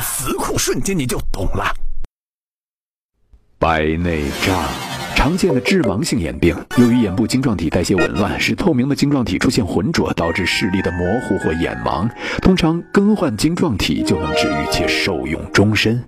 词库，瞬间你就懂了。白内障。常见的致盲性眼病，由于眼部晶状体代谢紊乱，使透明的晶状体出现浑浊，导致视力的模糊或眼盲。通常更换晶状体就能治愈且受用终身。